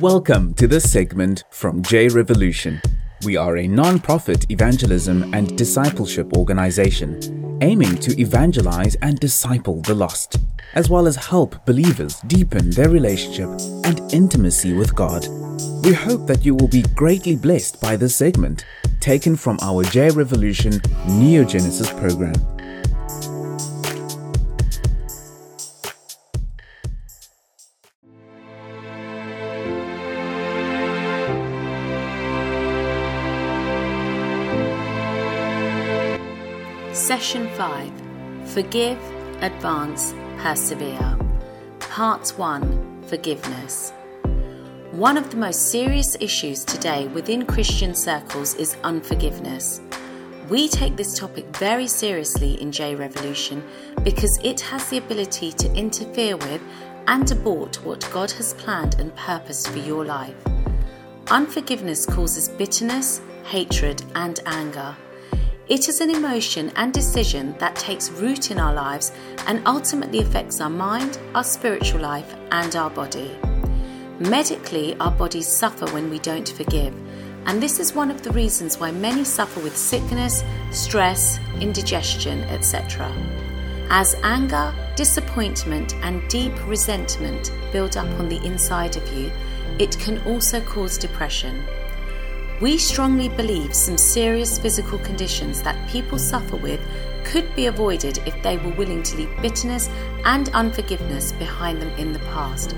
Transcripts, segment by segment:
Welcome to this segment from J Revolution. We are a non profit evangelism and discipleship organization aiming to evangelize and disciple the lost, as well as help believers deepen their relationship and intimacy with God. We hope that you will be greatly blessed by this segment, taken from our J Revolution Neogenesis program. Session 5 Forgive, Advance, Persevere. Part 1 Forgiveness. One of the most serious issues today within Christian circles is unforgiveness. We take this topic very seriously in J Revolution because it has the ability to interfere with and abort what God has planned and purposed for your life. Unforgiveness causes bitterness, hatred, and anger. It is an emotion and decision that takes root in our lives and ultimately affects our mind, our spiritual life, and our body. Medically, our bodies suffer when we don't forgive, and this is one of the reasons why many suffer with sickness, stress, indigestion, etc. As anger, disappointment, and deep resentment build up on the inside of you, it can also cause depression. We strongly believe some serious physical conditions that people suffer with could be avoided if they were willing to leave bitterness and unforgiveness behind them in the past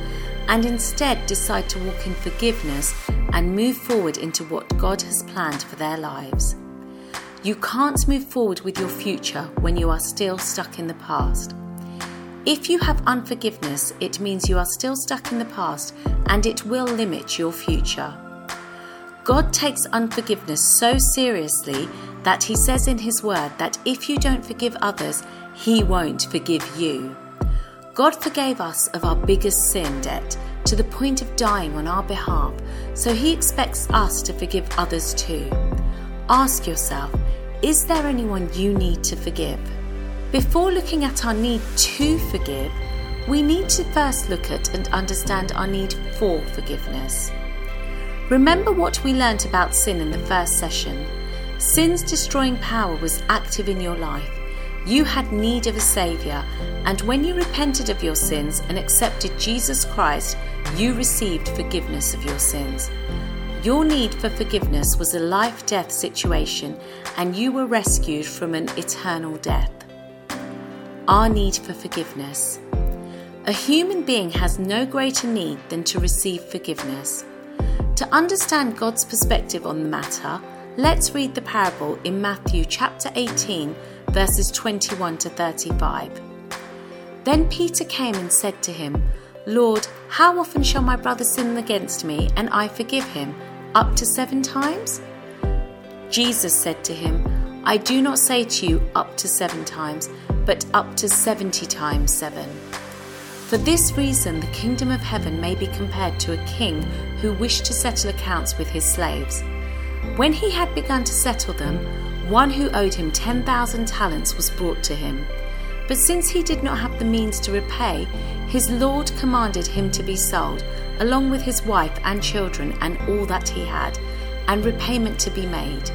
and instead decide to walk in forgiveness and move forward into what God has planned for their lives. You can't move forward with your future when you are still stuck in the past. If you have unforgiveness, it means you are still stuck in the past and it will limit your future. God takes unforgiveness so seriously that He says in His Word that if you don't forgive others, He won't forgive you. God forgave us of our biggest sin debt to the point of dying on our behalf, so He expects us to forgive others too. Ask yourself is there anyone you need to forgive? Before looking at our need to forgive, we need to first look at and understand our need for forgiveness. Remember what we learnt about sin in the first session. Sin's destroying power was active in your life. You had need of a Saviour, and when you repented of your sins and accepted Jesus Christ, you received forgiveness of your sins. Your need for forgiveness was a life death situation, and you were rescued from an eternal death. Our need for forgiveness. A human being has no greater need than to receive forgiveness. To understand God's perspective on the matter, let's read the parable in Matthew chapter 18, verses 21 to 35. Then Peter came and said to him, Lord, how often shall my brother sin against me and I forgive him? Up to seven times? Jesus said to him, I do not say to you up to seven times, but up to seventy times seven. For this reason, the kingdom of heaven may be compared to a king who wished to settle accounts with his slaves. When he had begun to settle them, one who owed him 10,000 talents was brought to him. But since he did not have the means to repay, his lord commanded him to be sold, along with his wife and children and all that he had, and repayment to be made.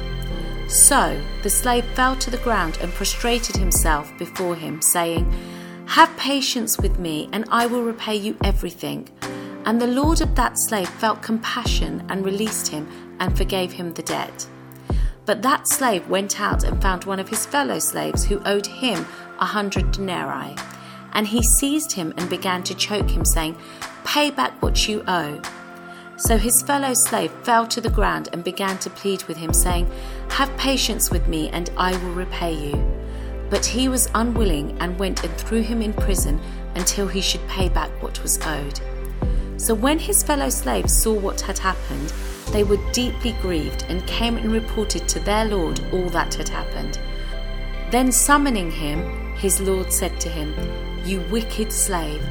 So the slave fell to the ground and prostrated himself before him, saying, have patience with me, and I will repay you everything. And the Lord of that slave felt compassion and released him and forgave him the debt. But that slave went out and found one of his fellow slaves who owed him a hundred denarii. And he seized him and began to choke him, saying, Pay back what you owe. So his fellow slave fell to the ground and began to plead with him, saying, Have patience with me, and I will repay you. But he was unwilling and went and threw him in prison until he should pay back what was owed. So when his fellow slaves saw what had happened, they were deeply grieved and came and reported to their lord all that had happened. Then summoning him, his lord said to him, You wicked slave,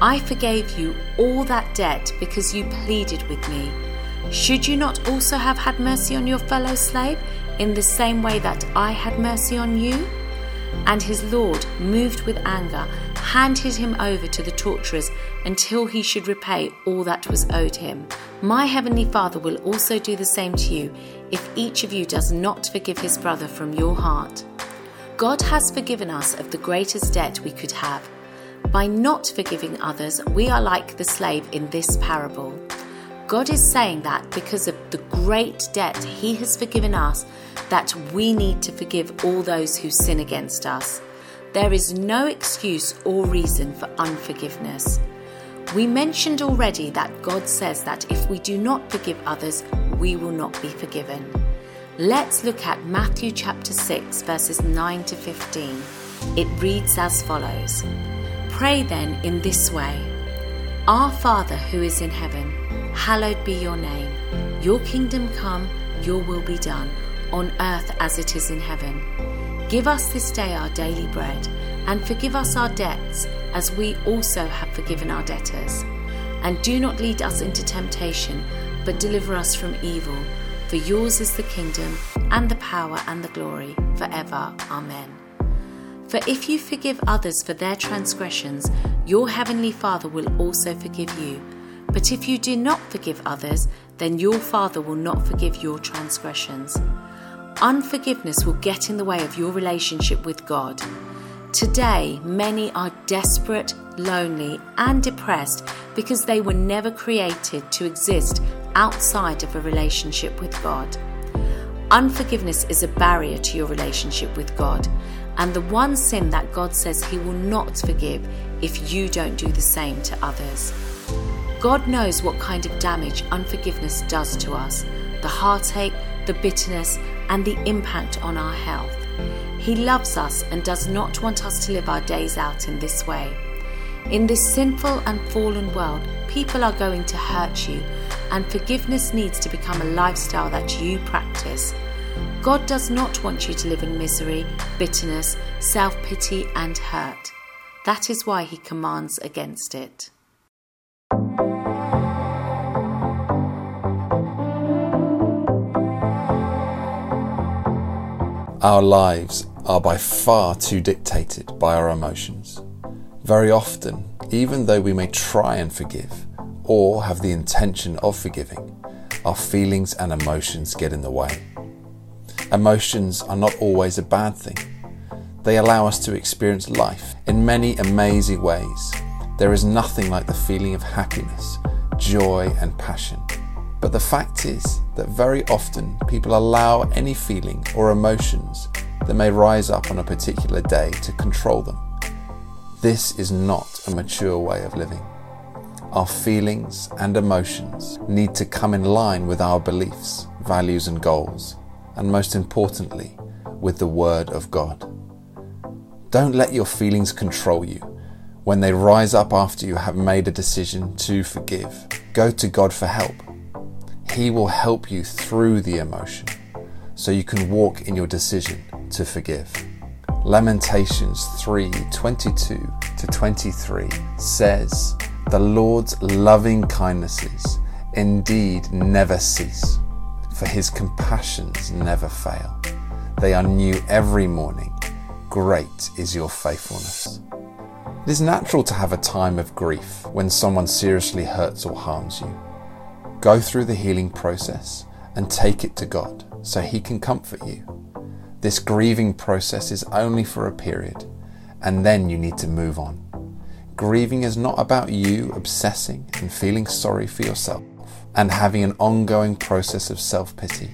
I forgave you all that debt because you pleaded with me. Should you not also have had mercy on your fellow slave in the same way that I had mercy on you? And his lord, moved with anger, handed him over to the torturers until he should repay all that was owed him. My heavenly Father will also do the same to you if each of you does not forgive his brother from your heart. God has forgiven us of the greatest debt we could have. By not forgiving others, we are like the slave in this parable. God is saying that because of the great debt He has forgiven us, that we need to forgive all those who sin against us. There is no excuse or reason for unforgiveness. We mentioned already that God says that if we do not forgive others, we will not be forgiven. Let's look at Matthew chapter 6, verses 9 to 15. It reads as follows Pray then in this way Our Father who is in heaven, hallowed be your name. Your kingdom come, your will be done, on earth as it is in heaven. Give us this day our daily bread, and forgive us our debts, as we also have forgiven our debtors. And do not lead us into temptation, but deliver us from evil. For yours is the kingdom, and the power, and the glory, forever. Amen. For if you forgive others for their transgressions, your heavenly Father will also forgive you. But if you do not forgive others, then your Father will not forgive your transgressions. Unforgiveness will get in the way of your relationship with God. Today, many are desperate, lonely, and depressed because they were never created to exist outside of a relationship with God. Unforgiveness is a barrier to your relationship with God, and the one sin that God says He will not forgive if you don't do the same to others. God knows what kind of damage unforgiveness does to us the heartache, the bitterness, and the impact on our health. He loves us and does not want us to live our days out in this way. In this sinful and fallen world, people are going to hurt you, and forgiveness needs to become a lifestyle that you practice. God does not want you to live in misery, bitterness, self pity, and hurt. That is why He commands against it. Our lives are by far too dictated by our emotions. Very often, even though we may try and forgive or have the intention of forgiving, our feelings and emotions get in the way. Emotions are not always a bad thing. They allow us to experience life in many amazing ways. There is nothing like the feeling of happiness, joy, and passion. But the fact is that very often people allow any feeling or emotions that may rise up on a particular day to control them. This is not a mature way of living. Our feelings and emotions need to come in line with our beliefs, values, and goals, and most importantly, with the Word of God. Don't let your feelings control you. When they rise up after you have made a decision to forgive, go to God for help he will help you through the emotion so you can walk in your decision to forgive. Lamentations 3 22 to 23 says, The Lord's loving kindnesses indeed never cease, for his compassions never fail. They are new every morning. Great is your faithfulness. It is natural to have a time of grief when someone seriously hurts or harms you. Go through the healing process and take it to God so He can comfort you. This grieving process is only for a period, and then you need to move on. Grieving is not about you obsessing and feeling sorry for yourself and having an ongoing process of self pity.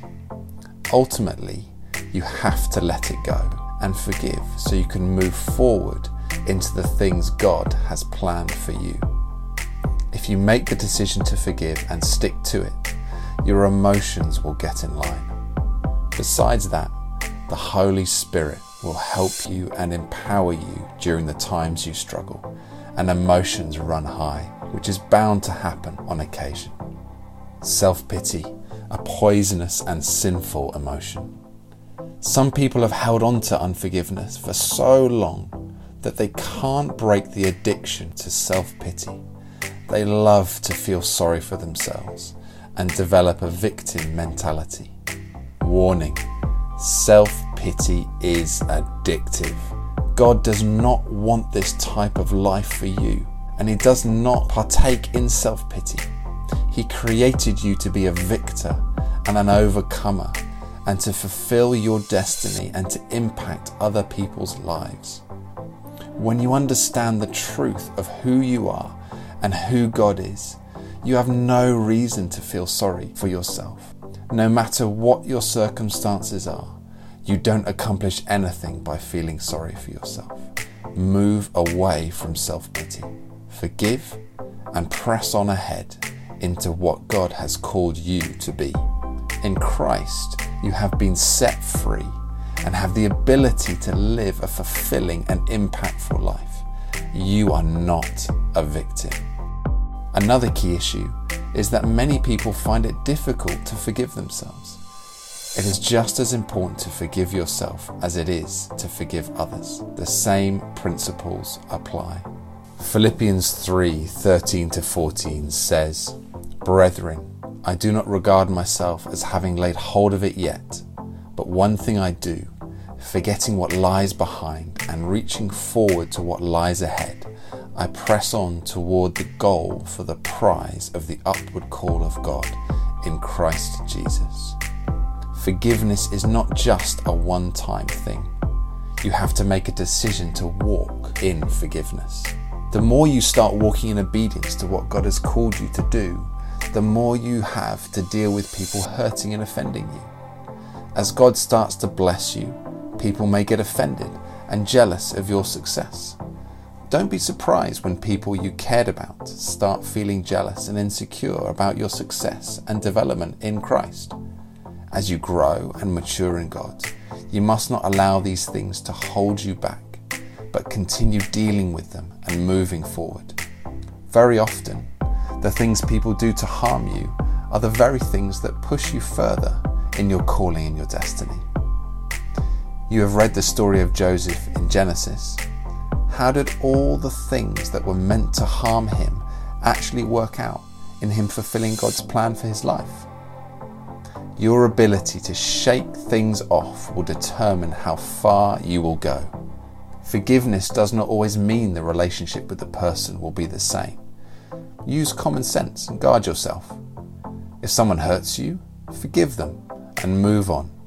Ultimately, you have to let it go and forgive so you can move forward into the things God has planned for you. If you make the decision to forgive and stick to it, your emotions will get in line. Besides that, the Holy Spirit will help you and empower you during the times you struggle and emotions run high, which is bound to happen on occasion. Self pity, a poisonous and sinful emotion. Some people have held on to unforgiveness for so long that they can't break the addiction to self pity they love to feel sorry for themselves and develop a victim mentality. Warning self pity is addictive. God does not want this type of life for you, and He does not partake in self pity. He created you to be a victor and an overcomer, and to fulfill your destiny and to impact other people's lives. When you understand the truth of who you are and who God is, you have no reason to feel sorry for yourself. No matter what your circumstances are, you don't accomplish anything by feeling sorry for yourself. Move away from self pity. Forgive and press on ahead into what God has called you to be. In Christ, you have been set free and have the ability to live a fulfilling and impactful life. You are not a victim. Another key issue is that many people find it difficult to forgive themselves. It is just as important to forgive yourself as it is to forgive others. The same principles apply. Philippians 3 13 to 14 says, Brethren, I do not regard myself as having laid hold of it yet, but one thing I do, forgetting what lies behind and reaching forward to what lies ahead, I press on toward the goal for the prize of the upward call of God in Christ Jesus. Forgiveness is not just a one time thing. You have to make a decision to walk in forgiveness. The more you start walking in obedience to what God has called you to do, the more you have to deal with people hurting and offending you. As God starts to bless you, people may get offended and jealous of your success. Don't be surprised when people you cared about start feeling jealous and insecure about your success and development in Christ. As you grow and mature in God, you must not allow these things to hold you back, but continue dealing with them and moving forward. Very often, the things people do to harm you are the very things that push you further in your calling and your destiny. You have read the story of Joseph in Genesis. How did all the things that were meant to harm him actually work out in him fulfilling God's plan for his life? Your ability to shake things off will determine how far you will go. Forgiveness does not always mean the relationship with the person will be the same. Use common sense and guard yourself. If someone hurts you, forgive them and move on.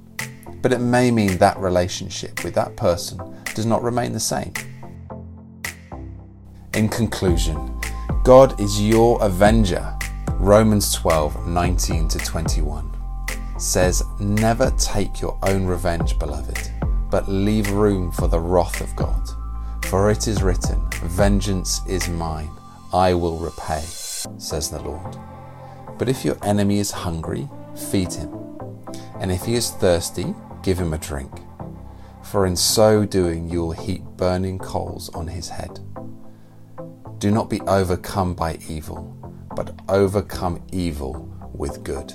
But it may mean that relationship with that person does not remain the same. In conclusion, God is your avenger. Romans 12 19 to 21 says, Never take your own revenge, beloved, but leave room for the wrath of God. For it is written, Vengeance is mine, I will repay, says the Lord. But if your enemy is hungry, feed him. And if he is thirsty, give him a drink. For in so doing you will heap burning coals on his head. Do not be overcome by evil, but overcome evil with good.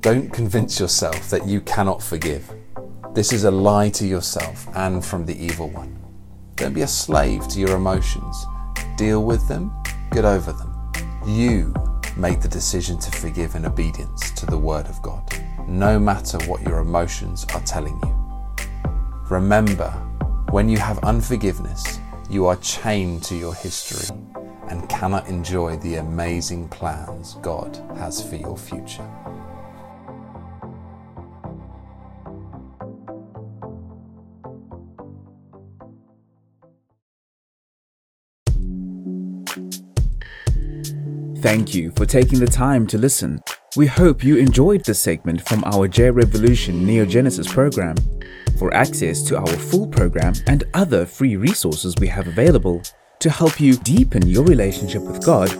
Don't convince yourself that you cannot forgive. This is a lie to yourself and from the evil one. Don't be a slave to your emotions. Deal with them, get over them. You make the decision to forgive in obedience to the Word of God, no matter what your emotions are telling you. Remember, when you have unforgiveness, you are chained to your history and cannot enjoy the amazing plans God has for your future. Thank you for taking the time to listen. We hope you enjoyed this segment from our J Revolution Neogenesis program. For access to our full program and other free resources we have available to help you deepen your relationship with God,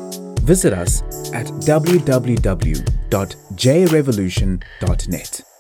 visit us at www.jrevolution.net.